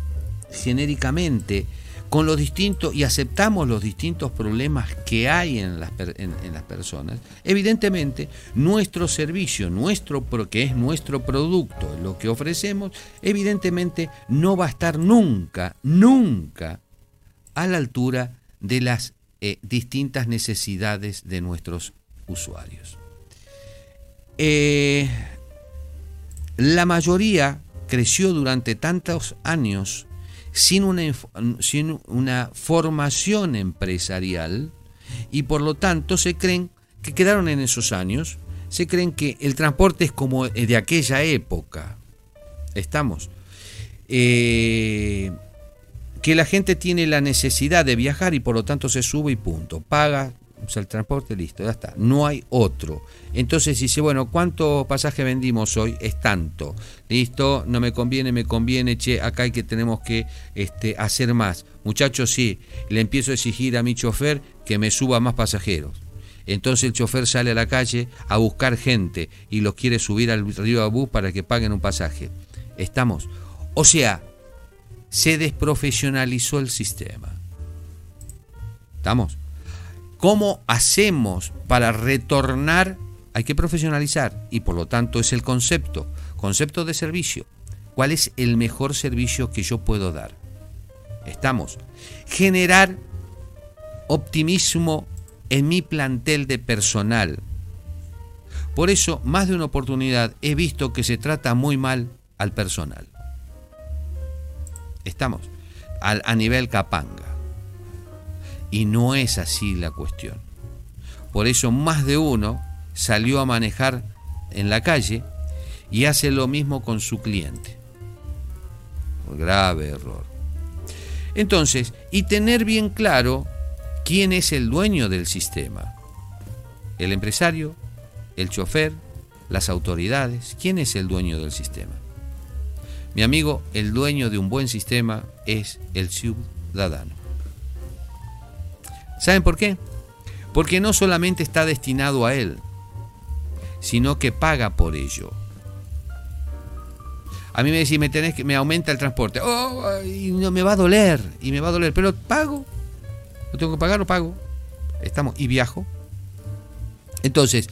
genéricamente con los distintos y aceptamos los distintos problemas que hay en las, en, las personas, evidentemente nuestro servicio, nuestro que es nuestro producto, lo que ofrecemos, evidentemente no va a estar nunca, nunca a la altura de las eh, distintas necesidades de nuestros usuarios. Eh, la mayoría creció durante tantos años sin una, formación empresarial y por lo tanto se creen que quedaron en esos años se creen que el transporte es como de aquella época. ¿Estamos? Eh, que la gente tiene la necesidad de viajar y por lo tanto se sube y punto. Paga el transporte, listo, ya está. No hay otro. Entonces dice, bueno, ¿cuántos pasajes vendimos hoy? Es tanto. Listo, no me conviene, me conviene, che, acá hay que tenemos que este, hacer más. Muchachos, sí, le empiezo a exigir a mi chofer que me suba más pasajeros. Entonces el chofer sale a la calle a buscar gente y los quiere subir al río bus para que paguen un pasaje. Estamos. O sea, se desprofesionalizó el sistema. ¿Estamos? ¿Cómo hacemos para retornar? Hay que profesionalizar y por lo tanto es el concepto, concepto de servicio. ¿Cuál es el mejor servicio que yo puedo dar? Estamos. Generar optimismo en mi plantel de personal. Por eso, más de una oportunidad he visto que se trata muy mal al personal. Estamos a nivel capanga. Y no es así la cuestión. Por eso más de uno salió a manejar en la calle y hace lo mismo con su cliente. Grave error. Entonces, y tener bien claro quién es el dueño del sistema. El empresario, el chofer, las autoridades. ¿Quién es el dueño del sistema? Mi amigo, el dueño de un buen sistema es el ciudadano. ¿Saben por qué? Porque no solamente está destinado a él, sino que paga por ello. A mí me decís, me, tenés que, me aumenta el transporte. Oh, y no me va a doler, y me va a doler, pero pago. ¿Lo tengo que pagar o pago? Estamos, y viajo. Entonces,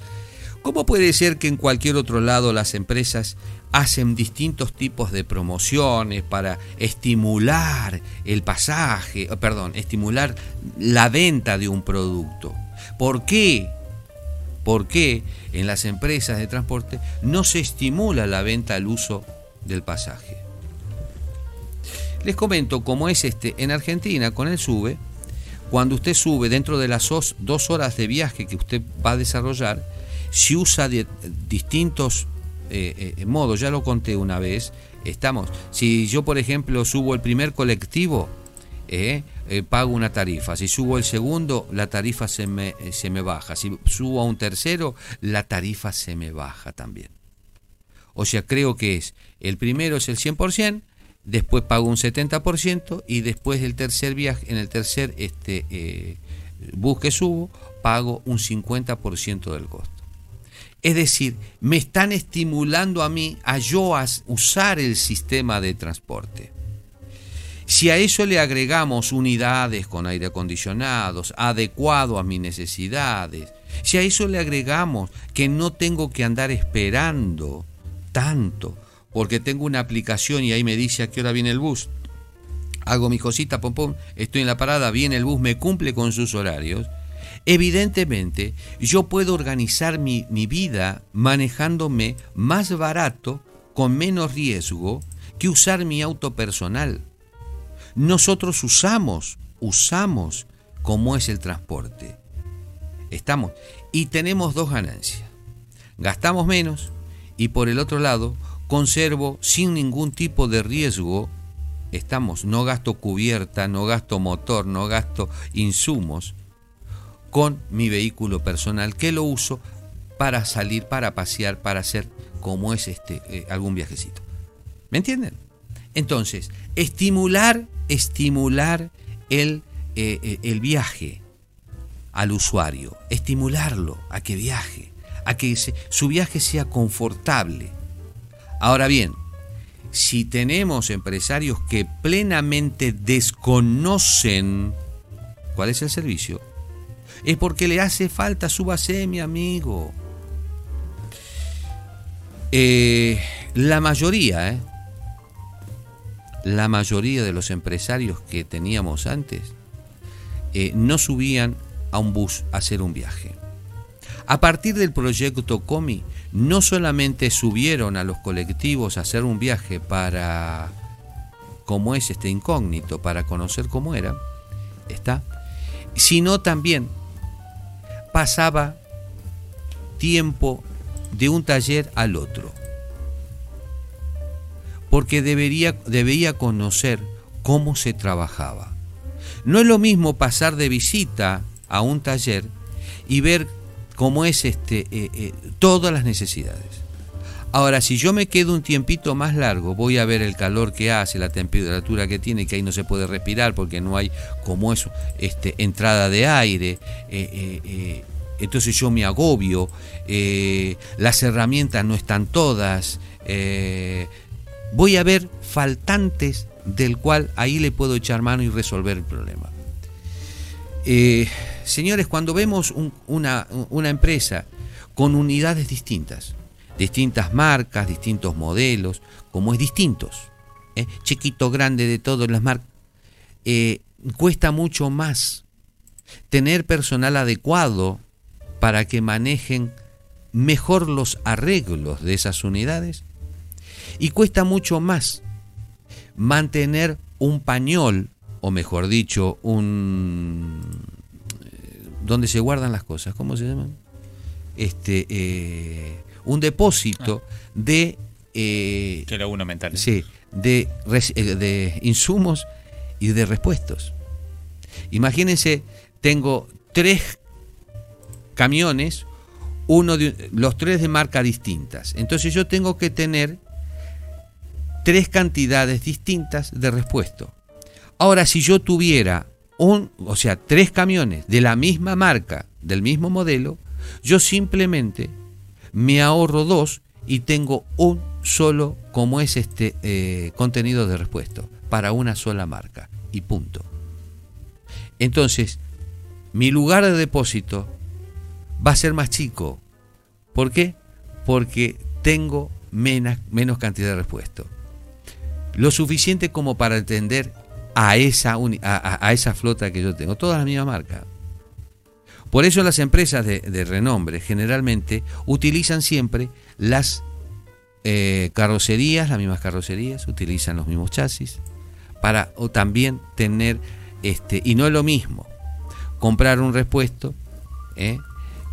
¿cómo puede ser que en cualquier otro lado las empresas hacen distintos tipos de promociones para estimular el pasaje, eh, perdón, estimular la venta de un producto. ¿Por qué? ¿Por qué en las empresas de transporte no se estimula la venta al uso del pasaje? Les comento cómo es este en Argentina con el SUBE. Cuando usted sube dentro de las dos horas de viaje que usted va a desarrollar, si usa distintos eh, eh, modo, ya lo conté una vez, estamos, si yo por ejemplo subo el primer colectivo, eh, pago una tarifa, si subo el segundo, la tarifa se me, se me baja, si subo a un tercero, la tarifa se me baja también. O sea, creo que es, el primero es el 100%, después pago un 70% y después del tercer viaje, en el tercer este, bus que subo, pago un 50% del costo. Es decir, me están estimulando a mí a yo a usar el sistema de transporte. Si a eso le agregamos unidades con aire acondicionados, adecuado a mis necesidades, si a eso le agregamos que no tengo que andar esperando tanto, porque tengo una aplicación y ahí me dice a qué hora viene el bus, hago mi cosita, pom pom, estoy en la parada, viene el bus, me cumple con sus horarios, Evidentemente, yo puedo organizar mi, vida manejándome más barato, con menos riesgo, que usar mi auto personal. Nosotros usamos, usamos como es el transporte. Estamos y tenemos dos ganancias. Gastamos menos y por el otro lado conservo sin ningún tipo de riesgo. Estamos, no gasto cubierta, no gasto motor, no gasto insumos con mi vehículo personal que lo uso para salir, para pasear, para hacer como es este eh, algún viajecito. ¿Me entienden? Entonces, estimular, estimular el, eh, eh, el viaje al usuario, estimularlo a que viaje, a que su viaje sea confortable. Ahora bien, si tenemos empresarios que plenamente desconocen cuál es el servicio, es porque le hace falta su base, mi amigo. Eh, la mayoría, ¿eh? la mayoría de los empresarios que teníamos antes eh, no subían a un bus a hacer un viaje. A partir del proyecto COMI, no solamente subieron a los colectivos a hacer un viaje para, como es este incógnito, para conocer cómo era, está, sino también pasaba tiempo de un taller al otro. Porque debería, conocer cómo se trabajaba. No es lo mismo pasar de visita a un taller y ver cómo es este, eh, eh, todas las necesidades. Ahora, si yo me quedo un tiempito más largo, voy a ver el calor que hace, la temperatura que tiene, que ahí no se puede respirar porque no hay como eso, este, entrada de aire. Eh, entonces yo me agobio, las herramientas no están todas. voy a ver faltantes del cual ahí le puedo echar mano y resolver el problema. Eh, señores, cuando vemos una, empresa con unidades distintas, distintas marcas, distintos modelos, como es distintos, ¿eh? chiquito, grande, de todas las marcas, eh, cuesta mucho más tener personal adecuado para que manejen mejor los arreglos de esas unidades y cuesta mucho más mantener un pañol, o mejor dicho, un... Eh, ¿Dónde se guardan las cosas? ¿Cómo se llaman? Este, eh, un depósito ah. de... Eh, que una mental. Sí, de, de insumos y de repuestos. Imagínense, tengo tres camiones, uno de, los tres de marca distintas. Entonces yo tengo que tener tres cantidades distintas de repuesto. Ahora, si yo tuviera un, o sea, tres camiones de la misma marca, del mismo modelo, yo simplemente me ahorro dos y tengo un solo, como es este eh, contenido de repuesto, para una sola marca. Y punto. Entonces, mi lugar de depósito va a ser más chico. ¿Por qué? Porque tengo menos, cantidad de repuesto lo suficiente como para atender a esa, a, esa flota que yo tengo, toda la misma marca. Por eso las empresas de, renombre generalmente utilizan siempre las eh, carrocerías, las mismas carrocerías, utilizan los mismos chasis, para también tener, este, y no es lo mismo, comprar un repuesto ¿eh?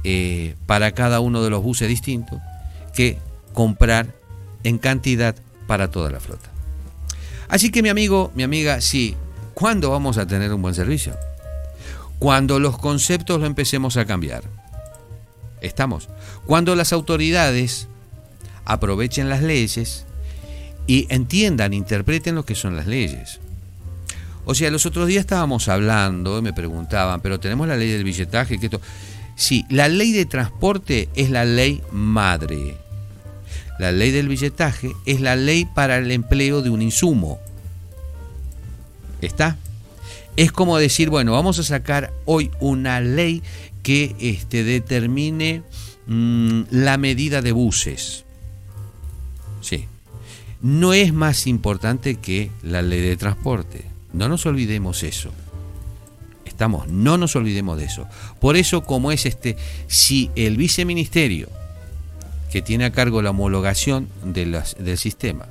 Eh, para cada uno de los buses distintos que comprar en cantidad para toda la flota. Así que mi amigo, mi amiga, sí, ¿cuándo vamos a tener un buen servicio? Cuando los conceptos lo empecemos a cambiar. Estamos. Cuando las autoridades aprovechen las leyes y entiendan, interpreten lo que son las leyes. O sea, los otros días estábamos hablando, y me preguntaban, pero tenemos la ley del billetaje, esto... Sí, la ley de transporte es la ley madre. La ley del billetaje es la ley para el empleo de un insumo. ¿Está? Es como decir, bueno, vamos a sacar hoy una ley que este, determine mm, la medida de buses. Sí. No es más importante que la ley de transporte. No nos olvidemos eso. Estamos, no nos olvidemos de eso. Por eso, como es este, si el viceministerio que tiene a cargo la homologación del sistema.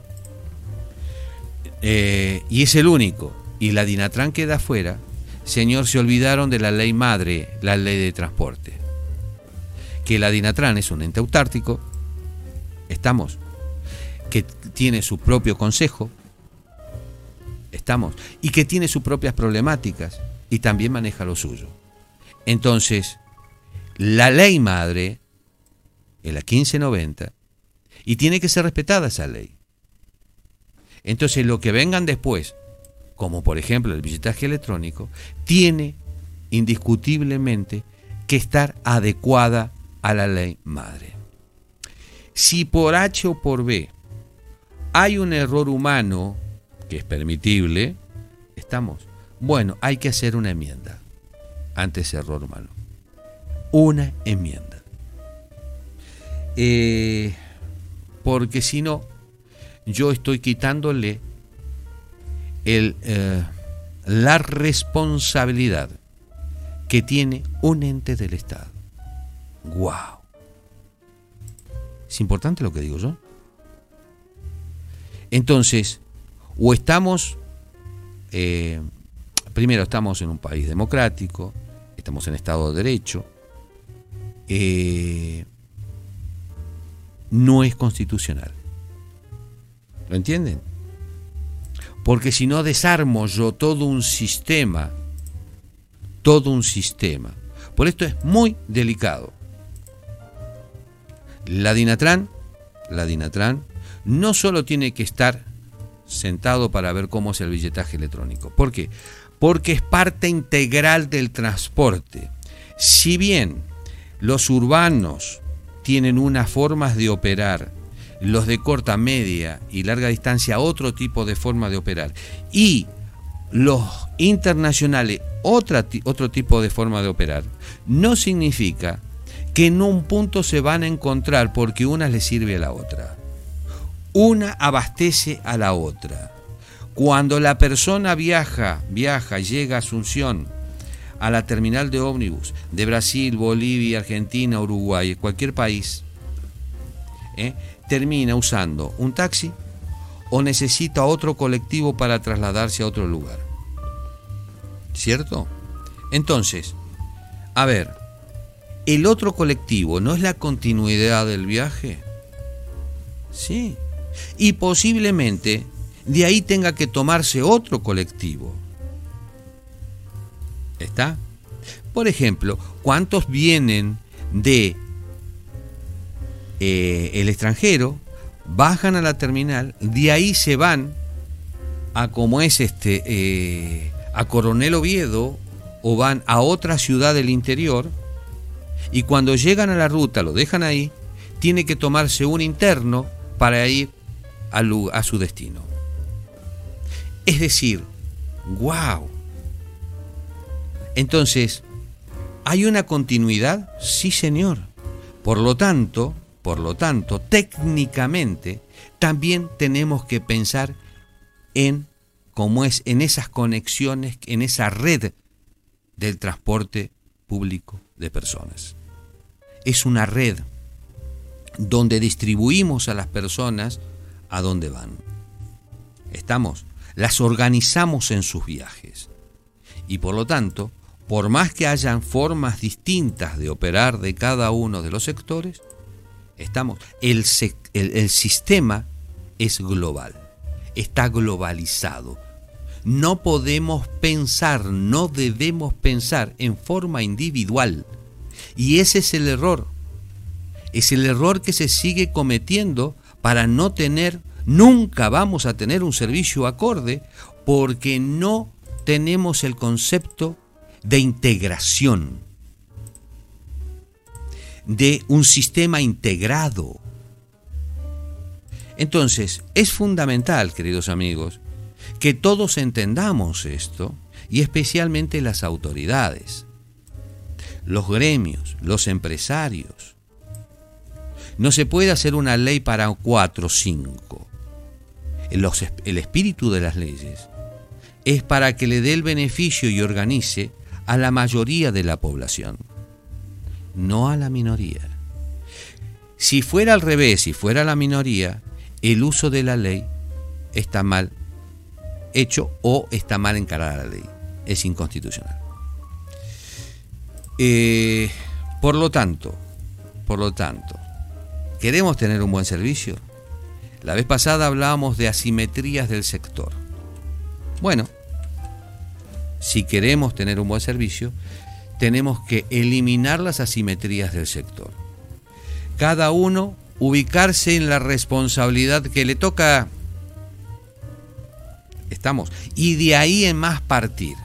Eh, y es el único. Y la Dinatran queda afuera. Señor, se olvidaron de la ley madre, la ley de transporte. Que la Dinatran es un ente autártico. Estamos. Que tiene su propio consejo. Estamos. Y que tiene sus propias problemáticas. Y también maneja lo suyo. Entonces, la ley madre en la 1590, y tiene que ser respetada esa ley. Entonces, lo que vengan después, como por ejemplo el billetaje electrónico, tiene indiscutiblemente que estar adecuada a la ley madre. Si por H o por B hay un error humano que es permitible, estamos. Bueno, hay que hacer una enmienda ante ese error humano. Una enmienda. Eh, porque si no, yo estoy quitándole eh, la responsabilidad que tiene un ente del Estado. ¡Wow! Es importante lo que digo yo. Entonces, o estamos, eh, primero estamos en un país democrático, estamos en Estado de Derecho, no es constitucional. ¿Lo entienden? Porque si no desarmo yo todo un sistema, todo un sistema. Por esto es muy delicado. La Dinatran, la Dinatran, no solo tiene que estar sentado para ver cómo es el billetaje electrónico. ¿Por qué? Porque es parte integral del transporte. Si bien los urbanos tienen unas formas de operar, los de corta, media y larga distancia otro tipo de forma de operar, y los internacionales otra, otro tipo de forma de operar, no significa que en un punto se van a encontrar porque una le sirve a la otra. Una abastece a la otra. Cuando la persona viaja, viaja, llega a Asunción, a la terminal de ómnibus de Brasil, Bolivia, Argentina, Uruguay, cualquier país, ¿eh? Termina usando un taxi o necesita otro colectivo para trasladarse a otro lugar. ¿Cierto? Entonces, a ver, ¿El otro colectivo no es la continuidad del viaje? Sí. Y posiblemente de ahí tenga que tomarse otro colectivo. ¿Está? Por ejemplo, ¿cuántos vienen de eh, el extranjero, bajan a la terminal, de ahí se van a como es este eh, a Coronel Oviedo o van a otra ciudad del interior y cuando llegan a la ruta, lo dejan ahí, tiene que tomarse un interno para ir a, a su destino. Es decir, wow. Entonces, ¿hay una continuidad? Sí, señor. Por lo tanto, por lo tanto, técnicamente también tenemos que pensar en cómo es en esas conexiones, en esa red del transporte público de personas. Es una red donde distribuimos a las personas a dónde van. Estamos, las organizamos en sus viajes. Y por lo tanto, por más que hayan formas distintas de operar de cada uno de los sectores, estamos, el, el sistema es global, está globalizado. No podemos pensar, no debemos pensar en forma individual. Y ese es el error. Es el error que se sigue cometiendo para no tener, nunca vamos a tener un servicio acorde porque no tenemos el concepto de integración, de un sistema integrado. Entonces, es fundamental, queridos amigos, que todos entendamos esto y especialmente las autoridades, los gremios, los empresarios. No se puede hacer una ley para cuatro o cinco. El espíritu de las leyes es para que le dé el beneficio y organice a la mayoría de la población, no a la minoría. Si fuera al revés, si fuera la minoría, el uso de la ley está mal hecho o está mal encarada la ley. Es inconstitucional. Eh, por lo tanto, por lo tanto, ¿queremos tener un buen servicio? La vez pasada hablábamos de asimetrías del sector. Bueno, si queremos tener un buen servicio, tenemos que eliminar las asimetrías del sector. Cada uno ubicarse en la responsabilidad que le toca Estamos. Y de ahí en más partir.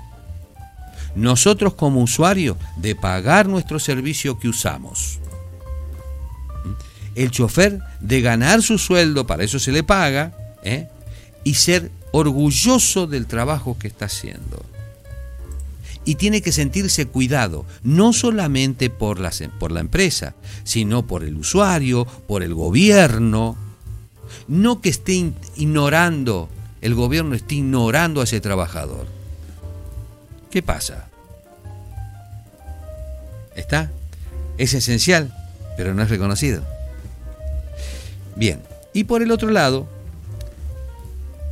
Nosotros como usuarios de pagar nuestro servicio que usamos. El chofer de ganar su sueldo, para eso se le paga, ¿eh? y ser orgulloso del trabajo que está haciendo. Y tiene que sentirse cuidado, no solamente por la, por la empresa, sino por el usuario, por el gobierno. No que esté ignorando el gobierno está ignorando a ese trabajador. ¿Qué pasa? ¿Está? Es esencial, pero no es reconocido. Bien, y por el otro lado,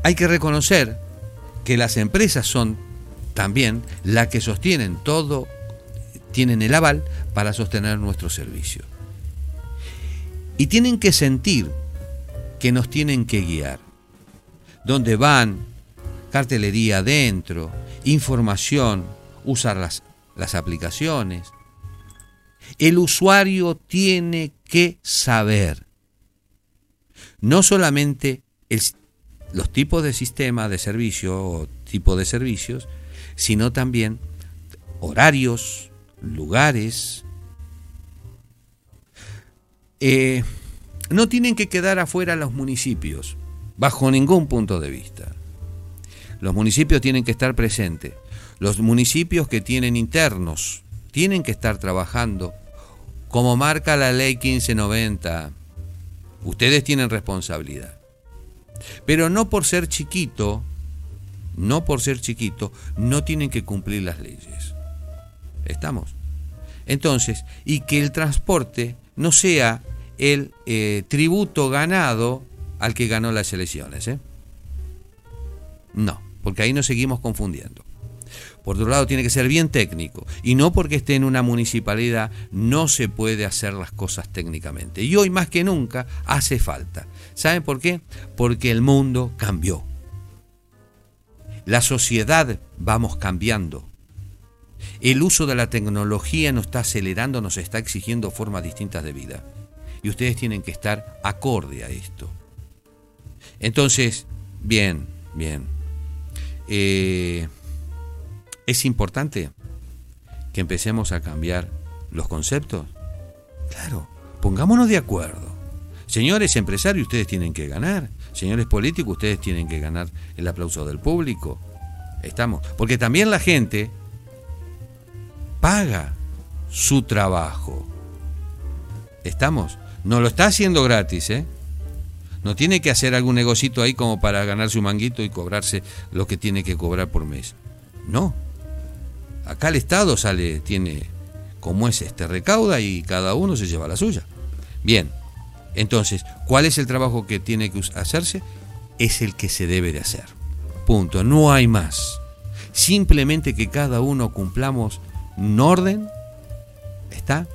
hay que reconocer que las empresas son también las que sostienen todo, tienen el aval para sostener nuestro servicio. Y tienen que sentir que nos tienen que guiar. Dónde van, cartelería adentro, información, usar las, las aplicaciones. El usuario tiene que saber no solamente los tipos de sistema de servicio o tipo de servicios, sino también horarios, lugares. Eh, no tienen que quedar afuera los municipios, bajo ningún punto de vista. Los municipios tienen que estar presentes. Los municipios que tienen internos tienen que estar trabajando como marca la ley 1590. Ustedes tienen responsabilidad. Pero no por ser chiquito, no por ser chiquito, no tienen que cumplir las leyes. ¿Estamos? Entonces, y que el transporte no sea el eh, tributo ganado al que ganó las elecciones. ¿eh? No, porque ahí nos seguimos confundiendo. Por otro lado, tiene que ser bien técnico. Y no porque esté en una municipalidad no se puede hacer las cosas técnicamente. Y hoy más que nunca hace falta. ¿Saben por qué? Porque el mundo cambió. La sociedad vamos cambiando. El uso de la tecnología nos está acelerando, nos está exigiendo formas distintas de vida. Y ustedes tienen que estar acorde a esto. Entonces, bien, bien. Eh, es importante que empecemos a cambiar los conceptos. Claro, pongámonos de acuerdo. Señores empresarios, ustedes tienen que ganar. Señores políticos, ustedes tienen que ganar el aplauso del público. Estamos. Porque también la gente paga su trabajo. ¿Estamos? No lo está haciendo gratis, ¿eh? No tiene que hacer algún negocito ahí como para ganarse un manguito y cobrarse lo que tiene que cobrar por mes. No. Acá el Estado sale, tiene como es este, recauda y cada uno se lleva la suya. Bien. Entonces, ¿cuál es el trabajo que tiene que hacerse? Es el que se debe de hacer. Punto. No hay más. Simplemente que cada uno cumplamos un orden, ¿está?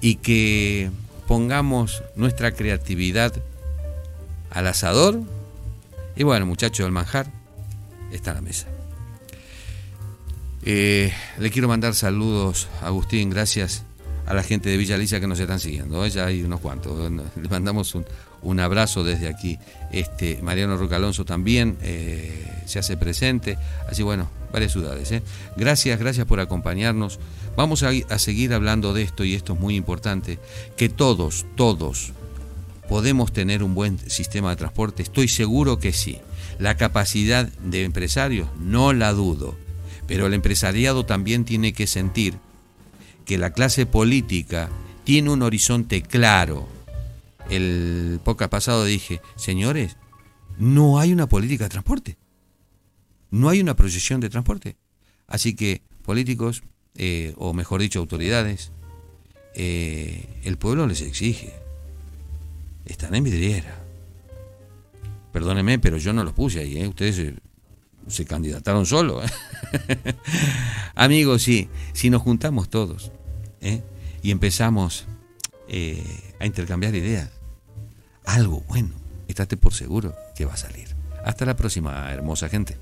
Y que pongamos nuestra creatividad al asador. Y bueno, muchachos, el manjar está a la mesa. Eh, le quiero mandar saludos Agustín, gracias a la gente de Villa Alicia que nos están siguiendo. ¿eh? Ya hay unos cuantos. Le mandamos un, abrazo desde aquí. Este, Mariano Rocalonso también eh, se hace presente. Así bueno, varias ciudades. Gracias, gracias por acompañarnos. Vamos a, seguir hablando de esto y esto es muy importante, que todos, todos podemos tener un buen sistema de transporte. Estoy seguro que sí. La capacidad de empresarios, no la dudo. Pero el empresariado también tiene que sentir que la clase política tiene un horizonte claro. El podcast pasado dije, señores, no hay una política de transporte. No hay una proyección de transporte. Así que políticos, eh, o mejor dicho, autoridades, eh, el pueblo les exige. Están en vidriera. Perdónenme, pero yo no los puse ahí, ¿eh? ustedes se, candidataron solo. Amigos, sí, si nos juntamos todos y empezamos a intercambiar ideas, algo bueno, estate por seguro que va a salir. Hasta la próxima, hermosa gente.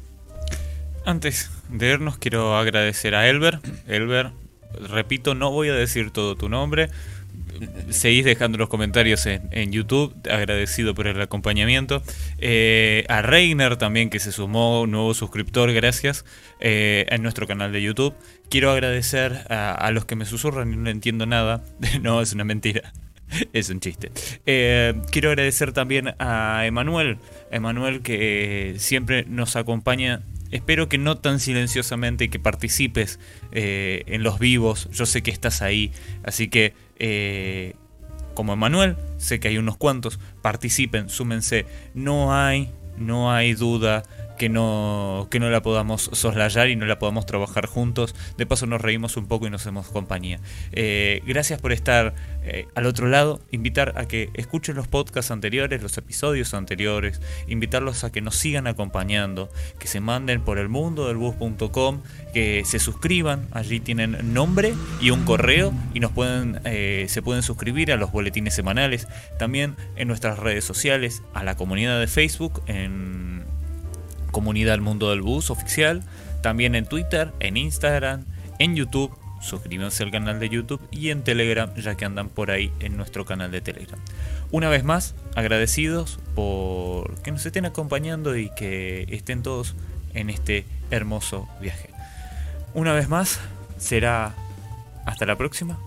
Antes de vernos quiero agradecer a Elber. Elber, repito, no voy a decir todo tu nombre. Seguís dejando los comentarios en, YouTube, agradecido por el acompañamiento. Eh, a Reiner también que se sumó, nuevo suscriptor, gracias, eh, en nuestro canal de YouTube. Quiero agradecer a, los que me susurran y no entiendo nada. no, es una mentira. Es un chiste. Eh, quiero agradecer también a Emanuel. Emanuel que siempre nos acompaña espero que no tan silenciosamente y que participes eh, en los vivos. Yo sé que estás ahí, así que eh, como Emanuel, sé que hay unos cuantos, participen, súmense. No hay, no hay duda que no, que no la podamos soslayar y no la podamos trabajar juntos. De paso nos reímos un poco y nos hacemos compañía. Eh, gracias por estar eh, al otro lado. Invitar a que escuchen los podcasts anteriores, los episodios anteriores. Invitarlos a que nos sigan acompañando, que se manden por el mundo del bus.com, que se suscriban. Allí tienen nombre y un correo y nos pueden, eh, se pueden suscribir a los boletines semanales. También en nuestras redes sociales, a la comunidad de Facebook, en Comunidad El Mundo del Bus oficial, también en Twitter, en Instagram, en YouTube, suscríbanse al canal de YouTube y en Telegram, ya que andan por ahí en nuestro canal de Telegram. Una vez más, agradecidos por que nos estén acompañando y que estén todos en este hermoso viaje. Una vez más, será hasta la próxima